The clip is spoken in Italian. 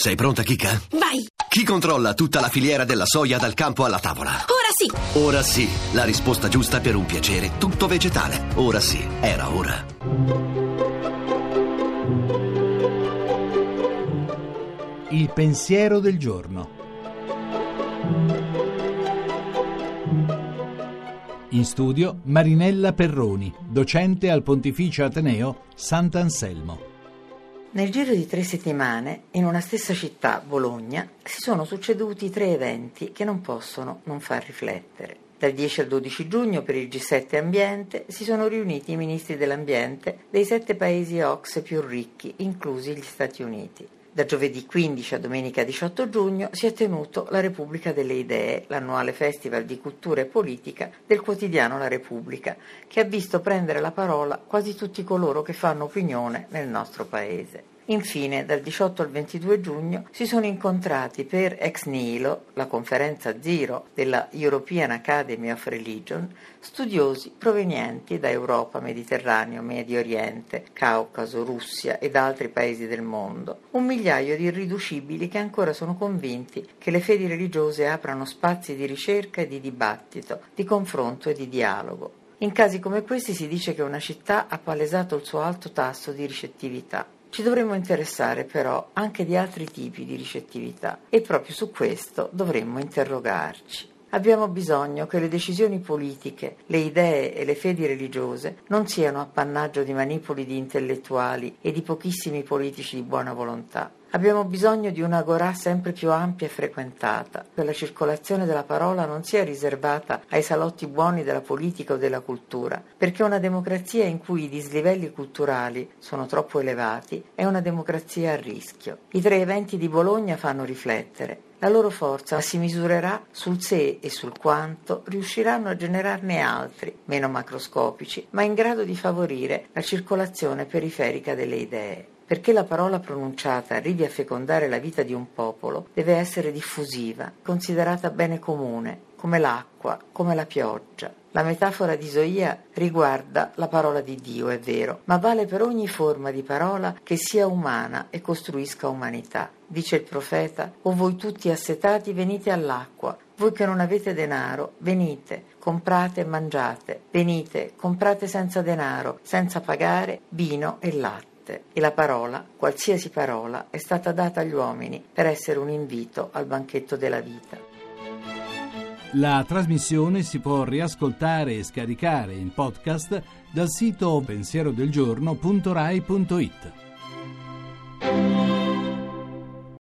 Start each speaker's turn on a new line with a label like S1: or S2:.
S1: Sei pronta, Kika?
S2: Vai!
S1: Chi controlla tutta la filiera della soia dal campo alla tavola?
S2: Ora sì!
S1: Ora sì, la risposta giusta per un piacere tutto vegetale. Ora sì, era ora.
S3: Il pensiero del giorno. In studio Marinella Perroni, docente al Pontificio Ateneo Sant'Anselmo.
S4: Nel giro di tre settimane, in una stessa città, Bologna, si sono succeduti tre eventi che non possono non far riflettere. Dal 10 al 12 giugno per il G7 Ambiente si sono riuniti i ministri dell'ambiente dei sette paesi OX più ricchi, inclusi gli Stati Uniti. Da giovedì 15 a domenica 18 giugno si è tenuto la Repubblica delle Idee, l'annuale festival di cultura e politica del quotidiano La Repubblica, che ha visto prendere la parola quasi tutti coloro che fanno opinione nel nostro paese. Infine, dal 18 al 22 giugno si sono incontrati per ex nihilo, la conferenza Zero della European Academy of Religion, studiosi provenienti da Europa, Mediterraneo, Medio Oriente, Caucaso, Russia e da altri paesi del mondo, un migliaio di irriducibili che ancora sono convinti che le fedi religiose aprano spazi di ricerca e di dibattito, di confronto e di dialogo. In casi come questi si dice che una città ha palesato il suo alto tasso di ricettività. Ci dovremmo interessare però anche di altri tipi di ricettività e proprio su questo dovremmo interrogarci. Abbiamo bisogno che le decisioni politiche, le idee e le fedi religiose non siano appannaggio di manipoli di intellettuali e di pochissimi politici di buona volontà. Abbiamo bisogno di un'agorà sempre più ampia e frequentata, che la circolazione della parola non sia riservata ai salotti buoni della politica o della cultura, perché una democrazia in cui i dislivelli culturali sono troppo elevati è una democrazia a rischio. I tre eventi di Bologna fanno riflettere. La loro forza si misurerà sul se e sul quanto riusciranno a generarne altri, meno macroscopici, ma in grado di favorire la circolazione periferica delle idee. Perché la parola pronunciata arrivi a fecondare la vita di un popolo, deve essere diffusiva, considerata bene comune, come l'acqua, come la pioggia. La metafora di Isoia riguarda la parola di Dio, è vero, ma vale per ogni forma di parola che sia umana e costruisca umanità. Dice il profeta, o voi tutti assetati venite all'acqua, voi che non avete denaro, venite, comprate e mangiate, venite, comprate senza denaro, senza pagare vino e latte e la parola, qualsiasi parola, è stata data agli uomini per essere un invito al banchetto della vita.
S3: La trasmissione si può riascoltare e scaricare in podcast dal sito pensierodelgiorno.rai.it.